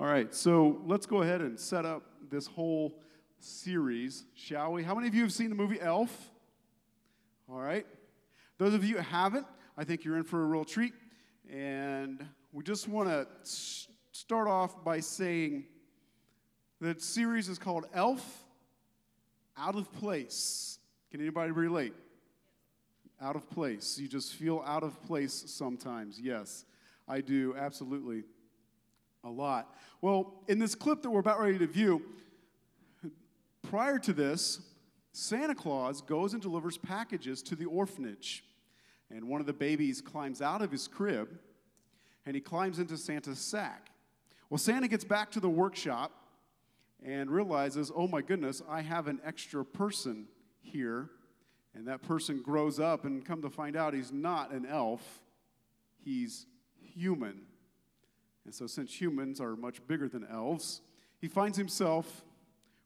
All right, so let's go ahead and set up this whole series, shall we? How many of you have seen the movie Elf? All right. Those of you who haven't, I think you're in for a real treat. And we just want to start off by saying that series is called Elf Out of Place. Can anybody relate? Out of place. You just feel out of place sometimes. Yes, I do, absolutely. A lot. Well, in this clip that we're about ready to view, prior to this, Santa Claus goes and delivers packages to the orphanage. And one of the babies climbs out of his crib and he climbs into Santa's sack. Well, Santa gets back to the workshop and realizes, oh my goodness, I have an extra person here. And that person grows up and come to find out he's not an elf, he's human. And so, since humans are much bigger than elves, he finds himself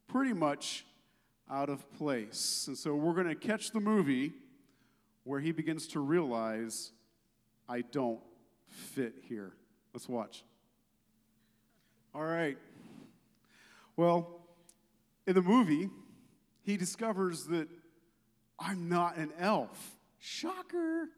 pretty much out of place. And so, we're going to catch the movie where he begins to realize, I don't fit here. Let's watch. All right. Well, in the movie, he discovers that I'm not an elf. Shocker,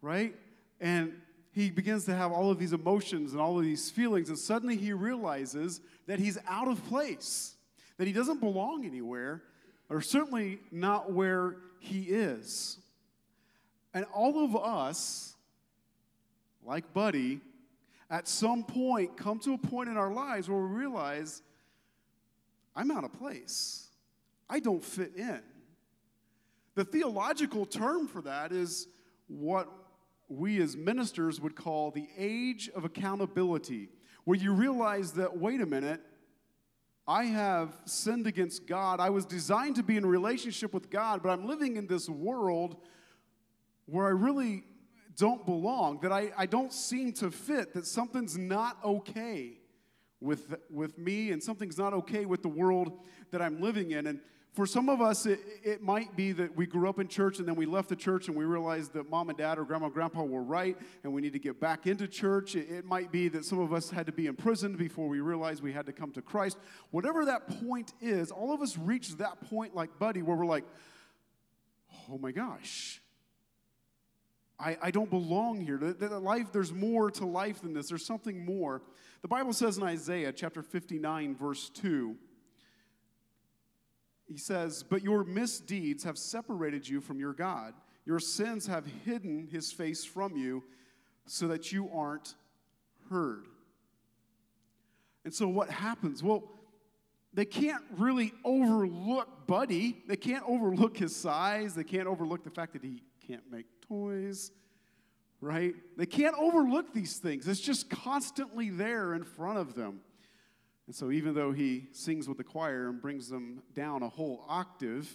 right? And he begins to have all of these emotions and all of these feelings, and suddenly he realizes that he's out of place, that he doesn't belong anywhere, or certainly not where he is. And all of us, like Buddy, at some point come to a point in our lives where we realize I'm out of place. I don't fit in. The theological term for that is what we as ministers would call the age of accountability, where you realize that, wait a minute, I have sinned against God. I was designed to be in relationship with God, but I'm living in this world where I really don't belong, that I, I don't seem to fit, that something's not okay with, with me and something's not okay with the world that I'm living in. And for some of us, it, it might be that we grew up in church and then we left the church and we realized that mom and dad or grandma and grandpa were right and we need to get back into church. It, it might be that some of us had to be imprisoned before we realized we had to come to Christ. Whatever that point is, all of us reach that point like Buddy where we're like, oh my gosh, I, I don't belong here. Life, there's more to life than this. There's something more. The Bible says in Isaiah chapter 59, verse 2, he says, But your misdeeds have separated you from your God. Your sins have hidden his face from you so that you aren't heard. And so what happens? Well, they can't really overlook Buddy. They can't overlook his size. They can't overlook the fact that he can't make toys, right? They can't overlook these things. It's just constantly there in front of them. And so, even though he sings with the choir and brings them down a whole octave,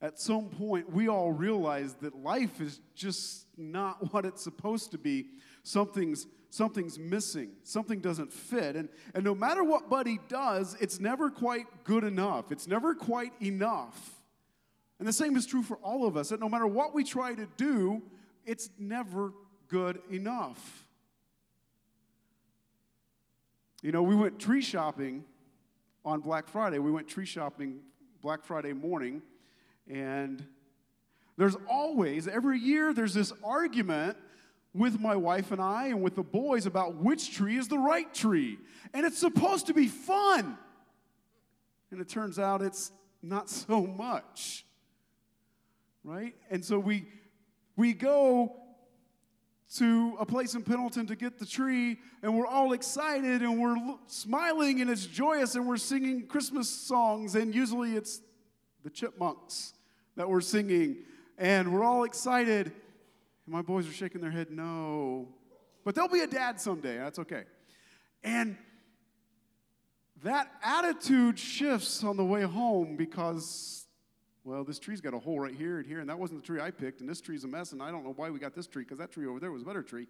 at some point we all realize that life is just not what it's supposed to be. Something's something's missing. Something doesn't fit. And, and no matter what Buddy does, it's never quite good enough. It's never quite enough. And the same is true for all of us that no matter what we try to do, it's never good enough. You know, we went tree shopping on Black Friday. We went tree shopping Black Friday morning, and there's always, every year, there's this argument with my wife and I and with the boys about which tree is the right tree. And it's supposed to be fun. And it turns out it's not so much. Right? And so we we go to a place in Pendleton to get the tree, and we're all excited and we're smiling and it's joyous and we're singing Christmas songs, and usually it's the chipmunks that we're singing, and we're all excited. And my boys are shaking their head, no. But there'll be a dad someday, that's okay. And that attitude shifts on the way home because well, this tree's got a hole right here and here, and that wasn't the tree I picked, and this tree's a mess, and I don't know why we got this tree because that tree over there was a better tree.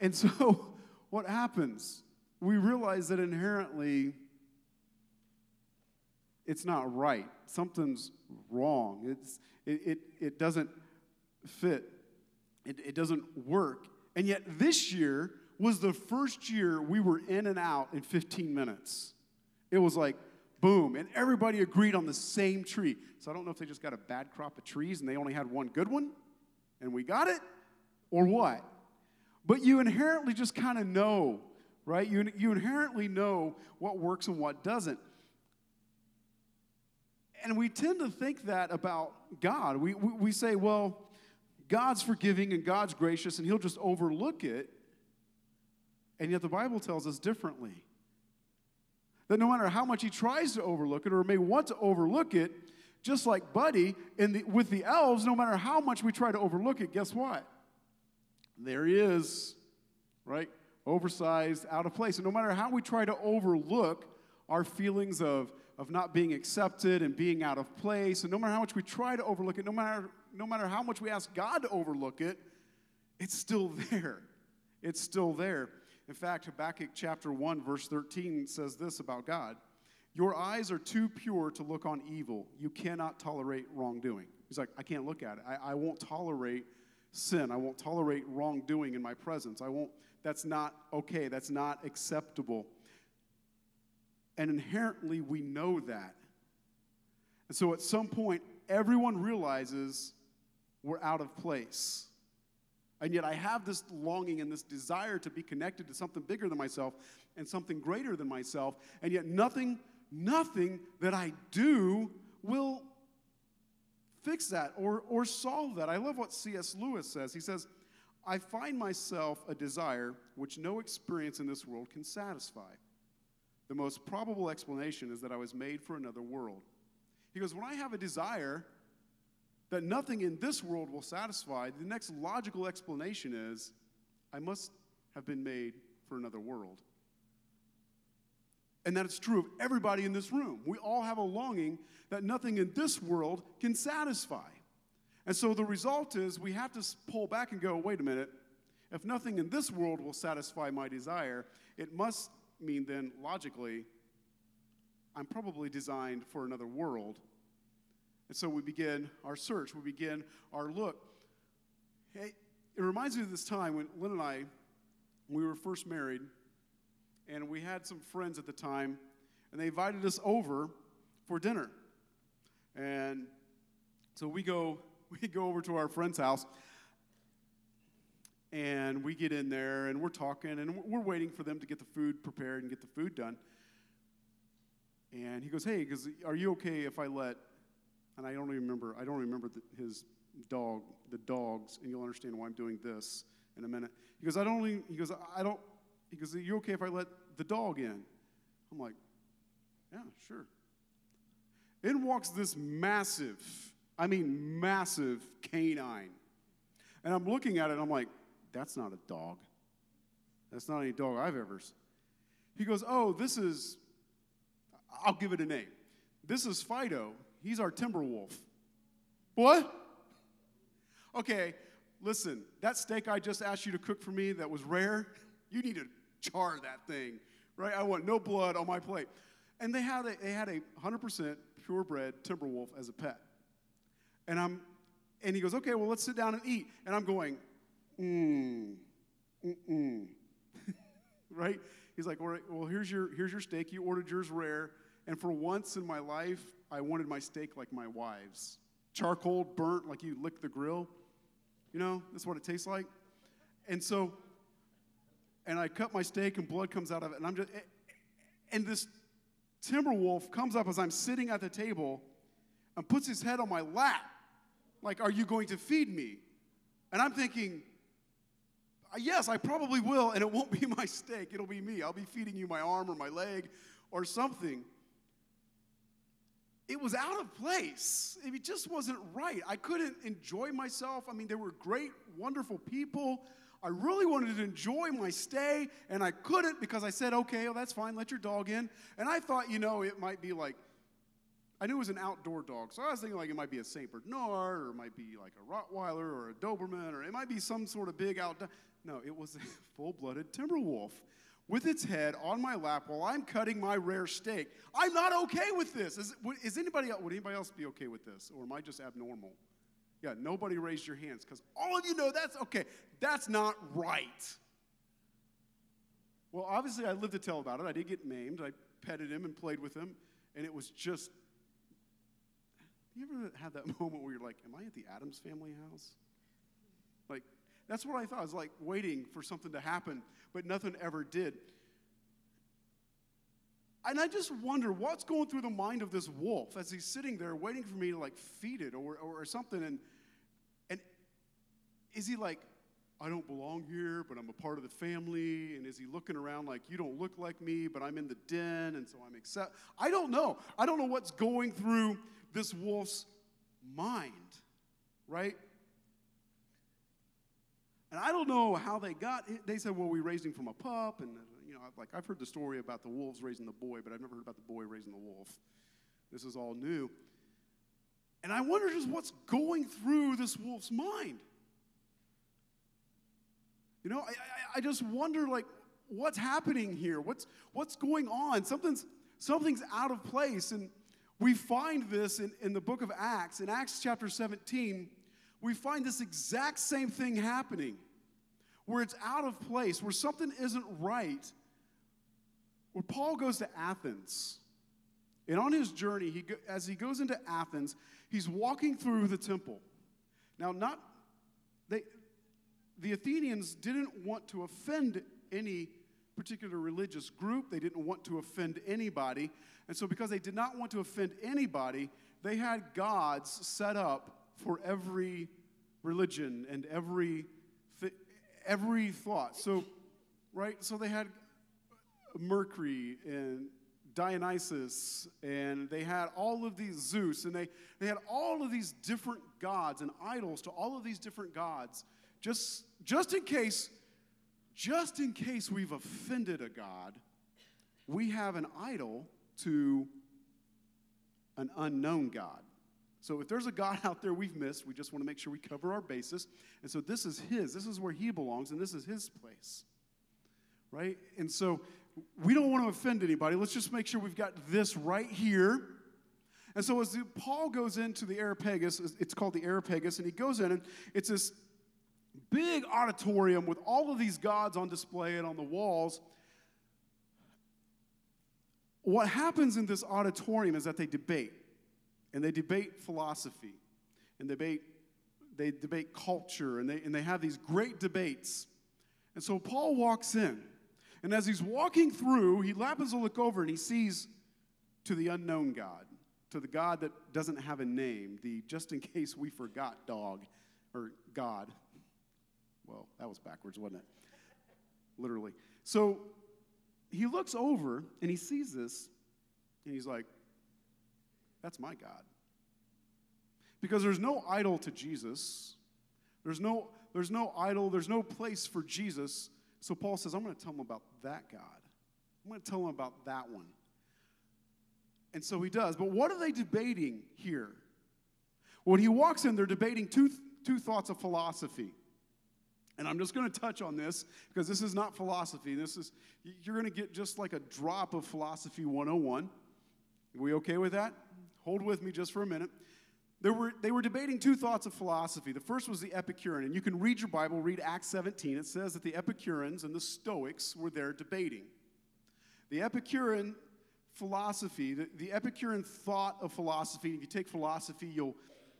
And so, what happens? We realize that inherently it's not right. Something's wrong. It's, it, it, it doesn't fit, it, it doesn't work. And yet, this year, was the first year we were in and out in 15 minutes. It was like, boom, and everybody agreed on the same tree. So I don't know if they just got a bad crop of trees and they only had one good one, and we got it, or what. But you inherently just kind of know, right? You, you inherently know what works and what doesn't. And we tend to think that about God. We, we, we say, well, God's forgiving and God's gracious, and He'll just overlook it. And yet the Bible tells us differently. That no matter how much he tries to overlook it or may want to overlook it, just like Buddy in the, with the elves, no matter how much we try to overlook it, guess what? There he is, right? Oversized, out of place. And no matter how we try to overlook our feelings of, of not being accepted and being out of place, and no matter how much we try to overlook it, no matter, no matter how much we ask God to overlook it, it's still there. It's still there. In fact, Habakkuk chapter 1, verse 13 says this about God Your eyes are too pure to look on evil. You cannot tolerate wrongdoing. He's like, I can't look at it. I, I won't tolerate sin. I won't tolerate wrongdoing in my presence. I won't, that's not okay. That's not acceptable. And inherently, we know that. And so at some point, everyone realizes we're out of place. And yet I have this longing and this desire to be connected to something bigger than myself and something greater than myself. And yet nothing, nothing that I do will fix that or, or solve that. I love what C.S. Lewis says. He says, I find myself a desire which no experience in this world can satisfy. The most probable explanation is that I was made for another world. He goes, When I have a desire, that nothing in this world will satisfy, the next logical explanation is I must have been made for another world. And that is true of everybody in this room. We all have a longing that nothing in this world can satisfy. And so the result is we have to pull back and go, wait a minute, if nothing in this world will satisfy my desire, it must mean then, logically, I'm probably designed for another world and so we begin our search, we begin our look. Hey, it reminds me of this time when Lynn and I, we were first married, and we had some friends at the time, and they invited us over for dinner. And so we go, we go over to our friend's house, and we get in there, and we're talking, and we're waiting for them to get the food prepared and get the food done. And he goes, "Hey, because are you okay if I let and I don't remember, I don't remember the, his dog, the dogs, and you'll understand why I'm doing this in a minute. He goes, I don't, he goes, I don't, he goes, are you okay if I let the dog in? I'm like, yeah, sure. In walks this massive, I mean, massive canine. And I'm looking at it, I'm like, that's not a dog. That's not any dog I've ever seen. He goes, oh, this is, I'll give it a name. This is Fido. He's our timber wolf. What? Okay, listen, that steak I just asked you to cook for me that was rare, you need to char that thing, right? I want no blood on my plate. And they had a, they had a 100% purebred timber wolf as a pet. And I'm, and he goes, okay, well, let's sit down and eat. And I'm going, mm, mm, right? He's like, all right, well, here's your, here's your steak. You ordered yours rare. And for once in my life, I wanted my steak like my wife's charcoal, burnt, like you lick the grill. You know, that's what it tastes like. And so, and I cut my steak and blood comes out of it. And I'm just, and this timber wolf comes up as I'm sitting at the table and puts his head on my lap. Like, are you going to feed me? And I'm thinking, uh, yes, I probably will, and it won't be my steak. It'll be me. I'll be feeding you my arm or my leg or something it was out of place. It just wasn't right. I couldn't enjoy myself. I mean, they were great, wonderful people. I really wanted to enjoy my stay, and I couldn't because I said, okay, well, that's fine, let your dog in. And I thought, you know, it might be like, I knew it was an outdoor dog, so I was thinking like it might be a St. Bernard, or it might be like a Rottweiler, or a Doberman, or it might be some sort of big outdoor. No, it was a full blooded timber wolf with its head on my lap while I'm cutting my rare steak. I'm not okay with this. Is, is anybody, would anybody else be okay with this? Or am I just abnormal? Yeah, nobody raised your hands because all of you know that's okay. That's not right. Well, obviously, I lived to tell about it. I did get maimed. I petted him and played with him, and it was just. You ever had that moment where you're like, "Am I at the Addams family house?" Like, that's what I thought. I was like waiting for something to happen, but nothing ever did. And I just wonder what's going through the mind of this wolf as he's sitting there waiting for me to like feed it or, or, or something. And, and is he like, I don't belong here, but I'm a part of the family? And is he looking around like, you don't look like me, but I'm in the den, and so I'm accept? I don't know. I don't know what's going through this wolf's mind, right? And I don't know how they got it. They said, well, we raised him from a pup. And, you know, like I've heard the story about the wolves raising the boy, but I've never heard about the boy raising the wolf. This is all new. And I wonder just what's going through this wolf's mind. You know, I, I, I just wonder, like, what's happening here? What's, what's going on? Something's, something's out of place. And we find this in, in the book of Acts. In Acts chapter 17, we find this exact same thing happening where it's out of place, where something isn't right. Where Paul goes to Athens. And on his journey, he, as he goes into Athens, he's walking through the temple. Now, not they, the Athenians didn't want to offend any particular religious group. They didn't want to offend anybody. And so, because they did not want to offend anybody, they had gods set up for every religion and every every thought. So, right? So they had Mercury and Dionysus, and they had all of these Zeus, and they, they had all of these different gods and idols to all of these different gods, just, just in case, just in case we've offended a god, we have an idol to an unknown God. So if there's a God out there we've missed, we just want to make sure we cover our bases. And so this is His. This is where He belongs, and this is His place. Right? And so we don't want to offend anybody. Let's just make sure we've got this right here. And so as Paul goes into the Areopagus, it's called the Areopagus, and he goes in, and it's this big auditorium with all of these gods on display and on the walls. What happens in this auditorium is that they debate and they debate philosophy and debate they debate culture and they, and they have these great debates. And so paul walks in and as he's walking through he happens to look over and he sees to the unknown god to the god that doesn't have a name the just in case we forgot dog or god. Well that was backwards wasn't it? Literally. So he looks over and he sees this and he's like that's my God. Because there's no idol to Jesus. There's no, there's no idol, there's no place for Jesus. So Paul says, I'm going to tell him about that God. I'm going to tell him about that one. And so he does. But what are they debating here? When he walks in, they're debating two, two thoughts of philosophy. And I'm just going to touch on this because this is not philosophy. This is, you're going to get just like a drop of philosophy 101. Are we okay with that? Hold with me just for a minute. There were, they were debating two thoughts of philosophy. The first was the Epicurean. And you can read your Bible, read Acts 17. It says that the Epicureans and the Stoics were there debating. The Epicurean philosophy, the, the Epicurean thought of philosophy, if you take philosophy, you'll,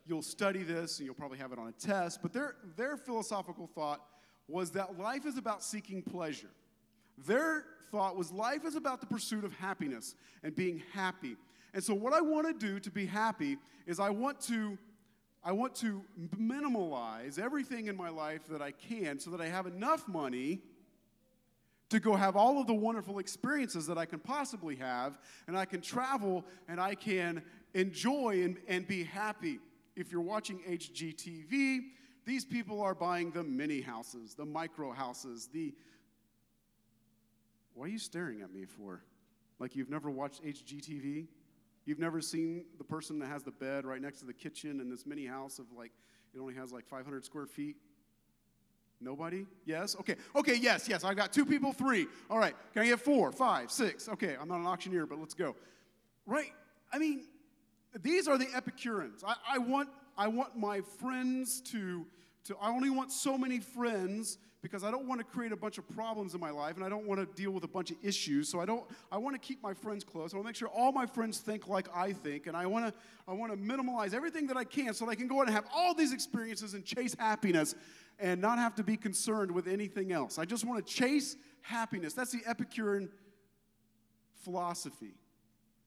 you'll study this and you'll probably have it on a test. But their, their philosophical thought was that life is about seeking pleasure. Their thought was life is about the pursuit of happiness and being happy and so what I want to do to be happy is I want to I want to minimalize everything in my life that I can so that I have enough money to go have all of the wonderful experiences that I can possibly have, and I can travel and I can enjoy and, and be happy. If you're watching HGTV, these people are buying the mini houses, the micro houses, the. What are you staring at me for? Like you've never watched HGTV? You've never seen the person that has the bed right next to the kitchen in this mini house of like, it only has like 500 square feet? Nobody? Yes? Okay. Okay, yes, yes. I've got two people, three. All right. Can I get four, five, six? Okay, I'm not an auctioneer, but let's go. Right? I mean, these are the Epicureans. I, I want, I want my friends to, to, I only want so many friends because I don't want to create a bunch of problems in my life and I don't want to deal with a bunch of issues. So I don't I want to keep my friends close. I want to make sure all my friends think like I think and I want to I want to minimize everything that I can so that I can go out and have all these experiences and chase happiness and not have to be concerned with anything else. I just want to chase happiness. That's the Epicurean philosophy.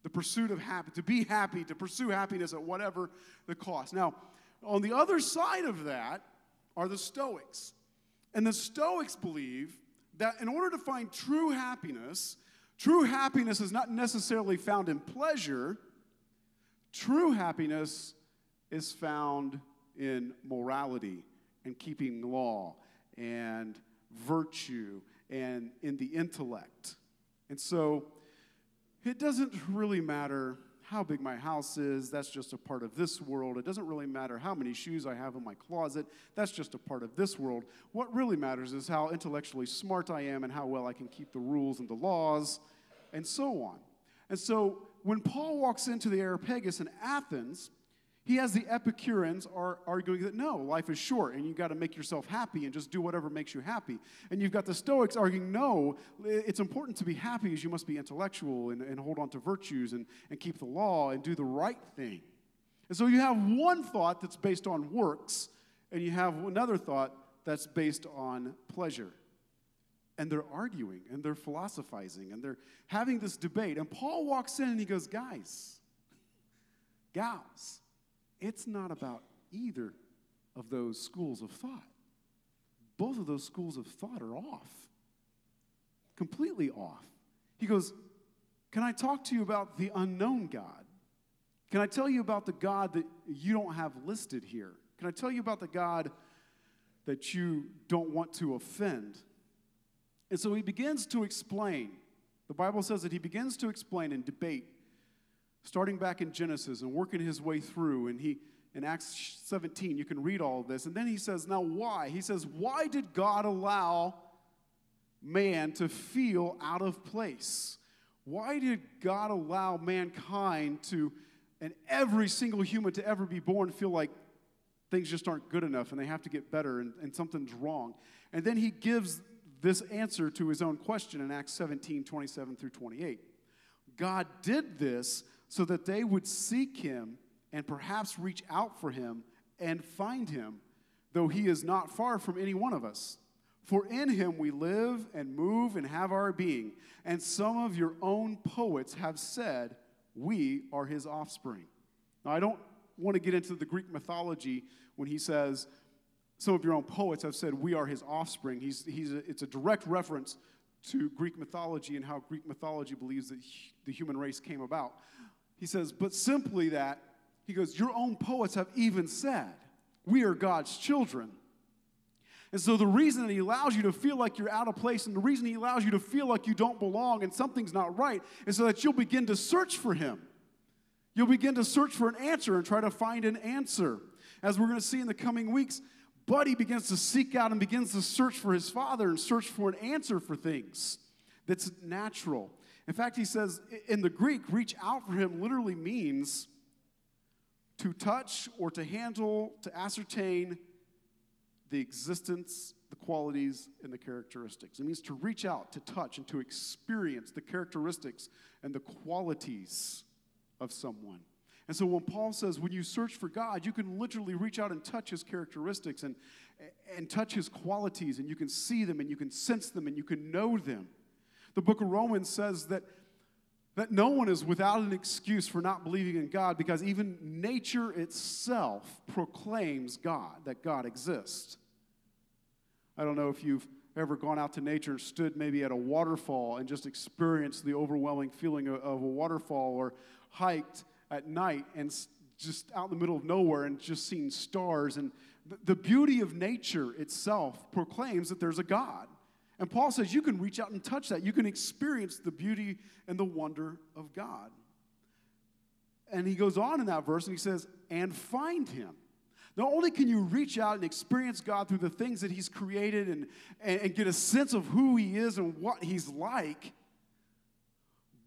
The pursuit of happy, to be happy, to pursue happiness at whatever the cost. Now, on the other side of that are the Stoics. And the Stoics believe that in order to find true happiness, true happiness is not necessarily found in pleasure. True happiness is found in morality and keeping law and virtue and in the intellect. And so it doesn't really matter how big my house is, that's just a part of this world. It doesn't really matter how many shoes I have in my closet, that's just a part of this world. What really matters is how intellectually smart I am and how well I can keep the rules and the laws and so on. And so when Paul walks into the Areopagus in Athens, he has the Epicureans are arguing that no, life is short and you've got to make yourself happy and just do whatever makes you happy. And you've got the Stoics arguing no, it's important to be happy as you must be intellectual and, and hold on to virtues and, and keep the law and do the right thing. And so you have one thought that's based on works, and you have another thought that's based on pleasure. And they're arguing and they're philosophizing and they're having this debate. And Paul walks in and he goes, Guys, gals, it's not about either of those schools of thought. Both of those schools of thought are off, completely off. He goes, Can I talk to you about the unknown God? Can I tell you about the God that you don't have listed here? Can I tell you about the God that you don't want to offend? And so he begins to explain. The Bible says that he begins to explain and debate starting back in Genesis and working his way through. And he, in Acts 17, you can read all this. And then he says, Now, why? He says, Why did God allow man to feel out of place? Why did God allow mankind to, and every single human to ever be born, feel like things just aren't good enough and they have to get better and, and something's wrong? And then he gives this answer to his own question in Acts 17 27 through 28. God did this so that they would seek him and perhaps reach out for him and find him, though he is not far from any one of us. For in him we live and move and have our being. And some of your own poets have said, We are his offspring. Now, I don't want to get into the Greek mythology when he says, Some of your own poets have said, We are his offspring. He's, he's a, it's a direct reference to Greek mythology and how Greek mythology believes that the human race came about. He says, but simply that, he goes, Your own poets have even said, We are God's children. And so the reason that he allows you to feel like you're out of place and the reason he allows you to feel like you don't belong and something's not right is so that you'll begin to search for him. You'll begin to search for an answer and try to find an answer. As we're going to see in the coming weeks, Buddy begins to seek out and begins to search for his father and search for an answer for things that's natural. In fact, he says in the Greek, reach out for him literally means to touch or to handle, to ascertain the existence, the qualities, and the characteristics. It means to reach out, to touch, and to experience the characteristics and the qualities of someone. And so when Paul says, when you search for God, you can literally reach out and touch his characteristics and, and touch his qualities, and you can see them and you can sense them and you can know them. The book of Romans says that, that no one is without an excuse for not believing in God because even nature itself proclaims God, that God exists. I don't know if you've ever gone out to nature and stood maybe at a waterfall and just experienced the overwhelming feeling of, of a waterfall or hiked at night and just out in the middle of nowhere and just seen stars. And the, the beauty of nature itself proclaims that there's a God. And Paul says you can reach out and touch that. You can experience the beauty and the wonder of God. And he goes on in that verse and he says, and find him. Not only can you reach out and experience God through the things that he's created and, and, and get a sense of who he is and what he's like,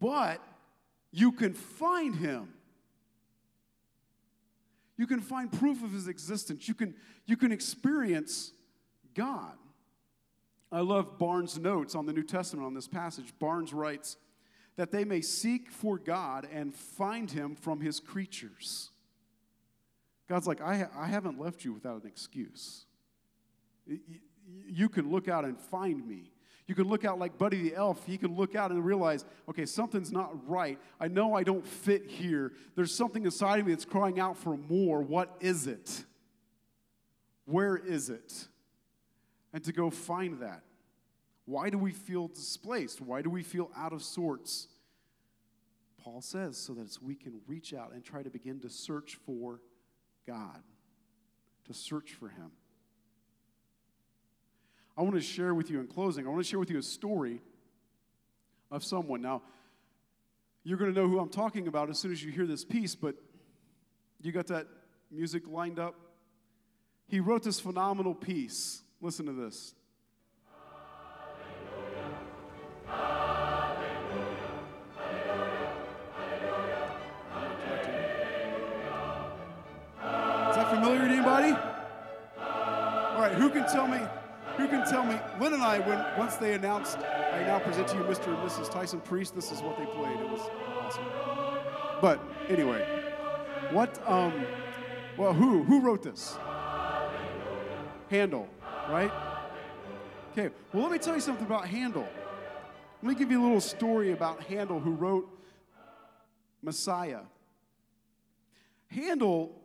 but you can find him. You can find proof of his existence. You can, you can experience God. I love Barnes' notes on the New Testament on this passage. Barnes writes that they may seek for God and find him from his creatures. God's like, I, I haven't left you without an excuse. You can look out and find me. You can look out like Buddy the Elf. He can look out and realize, okay, something's not right. I know I don't fit here. There's something inside of me that's crying out for more. What is it? Where is it? And to go find that. Why do we feel displaced? Why do we feel out of sorts? Paul says, so that we can reach out and try to begin to search for God, to search for Him. I want to share with you in closing, I want to share with you a story of someone. Now, you're going to know who I'm talking about as soon as you hear this piece, but you got that music lined up? He wrote this phenomenal piece. Listen to this. Is that familiar to anybody? All right, who can tell me who can tell me? Lynn and I, when once they announced, I now present to you Mr. and Mrs. Tyson Priest. This is what they played. It was awesome. But anyway, what? Um, well, who who wrote this? Handel, right? Okay. Well, let me tell you something about Handel. Let me give you a little story about Handel, who wrote Messiah. Handel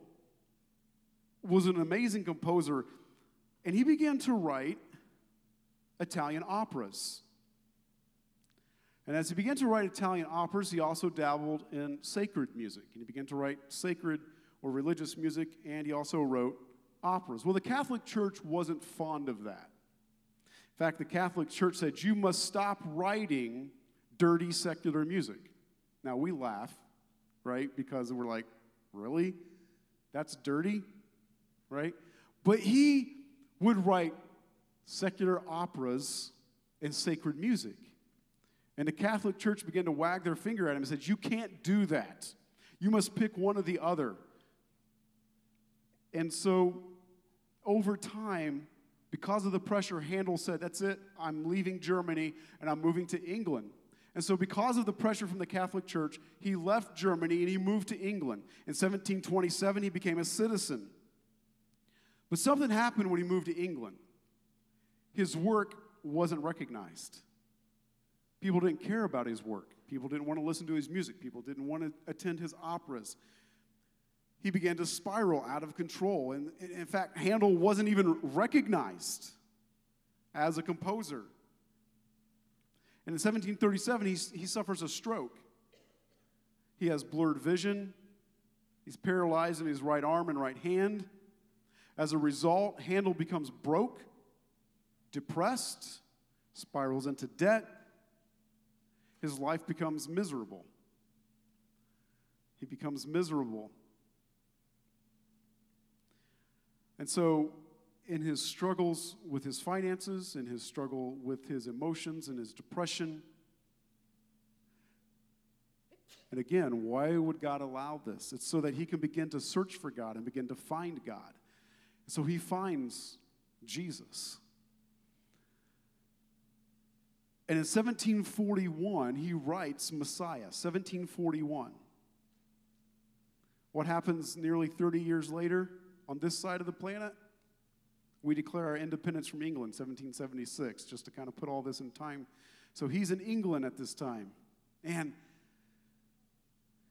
was an amazing composer and he began to write Italian operas. And as he began to write Italian operas, he also dabbled in sacred music. And he began to write sacred or religious music, and he also wrote operas. Well, the Catholic Church wasn't fond of that. In fact, the Catholic Church said, You must stop writing dirty secular music. Now, we laugh, right? Because we're like, Really? That's dirty? Right? But he would write secular operas and sacred music. And the Catholic Church began to wag their finger at him and said, You can't do that. You must pick one or the other. And so, over time, because of the pressure, Handel said, That's it, I'm leaving Germany and I'm moving to England. And so, because of the pressure from the Catholic Church, he left Germany and he moved to England. In 1727, he became a citizen. But something happened when he moved to England. His work wasn't recognized. People didn't care about his work. People didn't want to listen to his music. People didn't want to attend his operas. He began to spiral out of control. And in fact, Handel wasn't even recognized as a composer. And in 1737, he, he suffers a stroke. He has blurred vision. He's paralyzed in his right arm and right hand. As a result, Handel becomes broke, depressed, spirals into debt. His life becomes miserable. He becomes miserable. And so, in his struggles with his finances, in his struggle with his emotions and his depression, and again, why would God allow this? It's so that he can begin to search for God and begin to find God. So he finds Jesus. And in 1741, he writes Messiah, 1741. What happens nearly 30 years later on this side of the planet? We declare our independence from England, 1776, just to kind of put all this in time. So he's in England at this time. And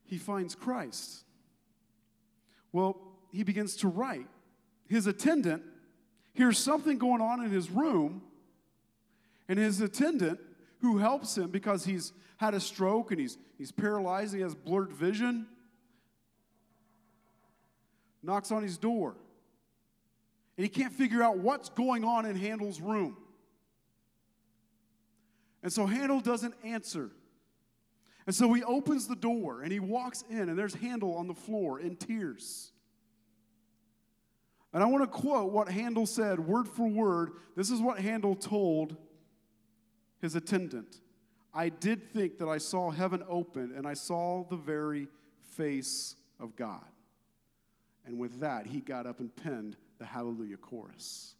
he finds Christ. Well, he begins to write his attendant hears something going on in his room, and his attendant, who helps him because he's had a stroke and he's, he's paralyzed, he has blurred vision, knocks on his door. And he can't figure out what's going on in Handel's room. And so Handel doesn't answer. And so he opens the door and he walks in, and there's Handel on the floor in tears. And I want to quote what Handel said, word for word. This is what Handel told his attendant I did think that I saw heaven open and I saw the very face of God. And with that, he got up and penned the Hallelujah chorus.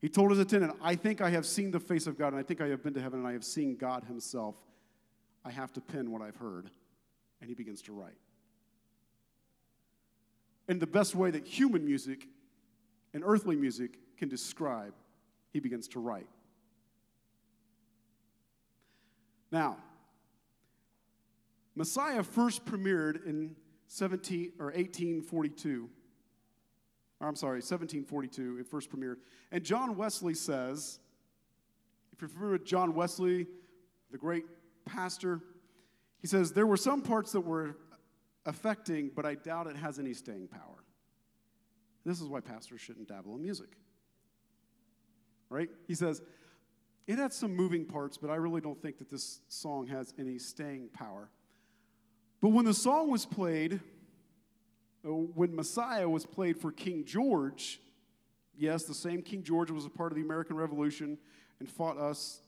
He told his attendant, I think I have seen the face of God, and I think I have been to heaven, and I have seen God himself. I have to pen what I've heard. And he begins to write. In the best way that human music and earthly music can describe, he begins to write. Now, Messiah first premiered in 17 or 1842. Or I'm sorry, 1742. It first premiered, and John Wesley says, if you're familiar with John Wesley, the great pastor, he says there were some parts that were affecting, but I doubt it has any staying power. This is why pastors shouldn't dabble in music. Right? He says, it had some moving parts, but I really don't think that this song has any staying power. But when the song was played, uh, when Messiah was played for King George, yes, the same King George was a part of the American Revolution and fought us.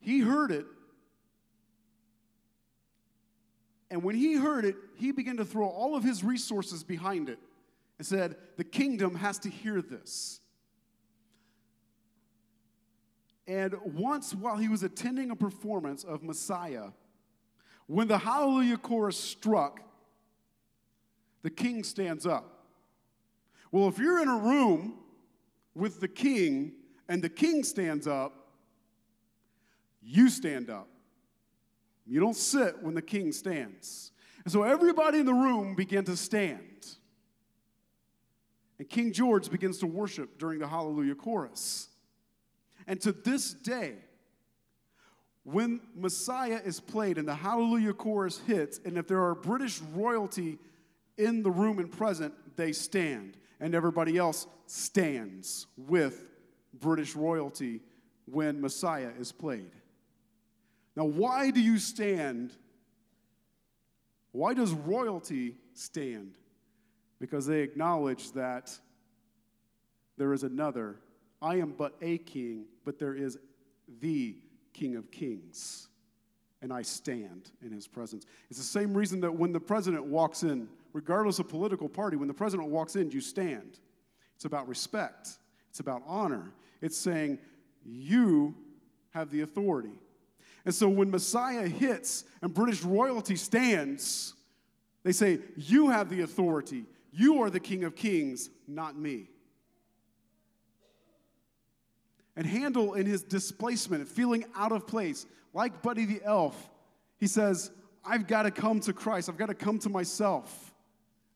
He heard it. And when he heard it, he began to throw all of his resources behind it and said, The kingdom has to hear this. And once, while he was attending a performance of Messiah, when the Hallelujah chorus struck, the king stands up. Well, if you're in a room with the king and the king stands up, you stand up. You don't sit when the king stands. And so everybody in the room began to stand. And King George begins to worship during the Hallelujah chorus. And to this day, when Messiah is played and the Hallelujah chorus hits, and if there are British royalty in the room and present, they stand. And everybody else stands with British royalty when Messiah is played. Now, why do you stand? Why does royalty stand? Because they acknowledge that there is another. I am but a king, but there is the King of Kings, and I stand in his presence. It's the same reason that when the president walks in, regardless of political party, when the president walks in, you stand. It's about respect, it's about honor. It's saying, You have the authority. And so when Messiah hits and British royalty stands, they say, You have the authority. You are the King of Kings, not me and Handel in his displacement, and feeling out of place, like Buddy the Elf, he says, I've got to come to Christ. I've got to come to myself.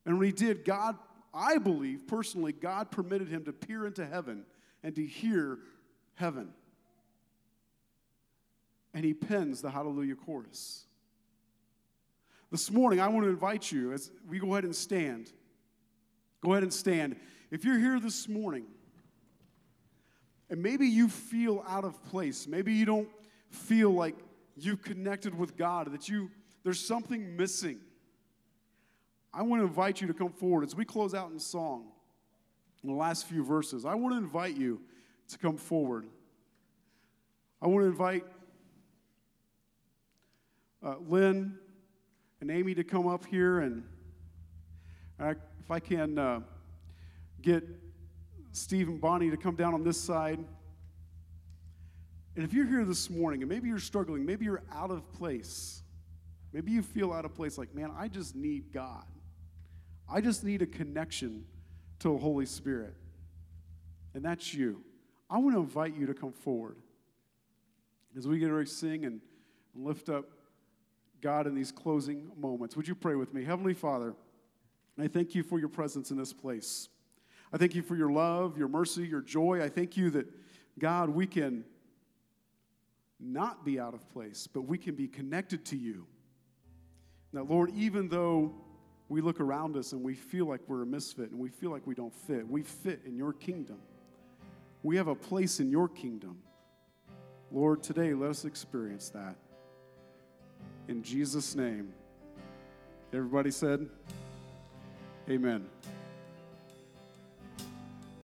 And when he did, God, I believe personally, God permitted him to peer into heaven and to hear heaven. And he pens the Hallelujah chorus. This morning, I want to invite you as we go ahead and stand. Go ahead and stand. If you're here this morning, and maybe you feel out of place. Maybe you don't feel like you've connected with God, that you there's something missing. I want to invite you to come forward as we close out in song in the last few verses. I want to invite you to come forward. I want to invite uh, Lynn and Amy to come up here, and uh, if I can uh, get Steve and Bonnie to come down on this side. And if you're here this morning and maybe you're struggling, maybe you're out of place, maybe you feel out of place like, man, I just need God. I just need a connection to the Holy Spirit. And that's you. I want to invite you to come forward as we get ready to sing and lift up God in these closing moments. Would you pray with me? Heavenly Father, I thank you for your presence in this place. I thank you for your love, your mercy, your joy. I thank you that, God, we can not be out of place, but we can be connected to you. Now, Lord, even though we look around us and we feel like we're a misfit and we feel like we don't fit, we fit in your kingdom. We have a place in your kingdom. Lord, today let us experience that. In Jesus' name. Everybody said, Amen.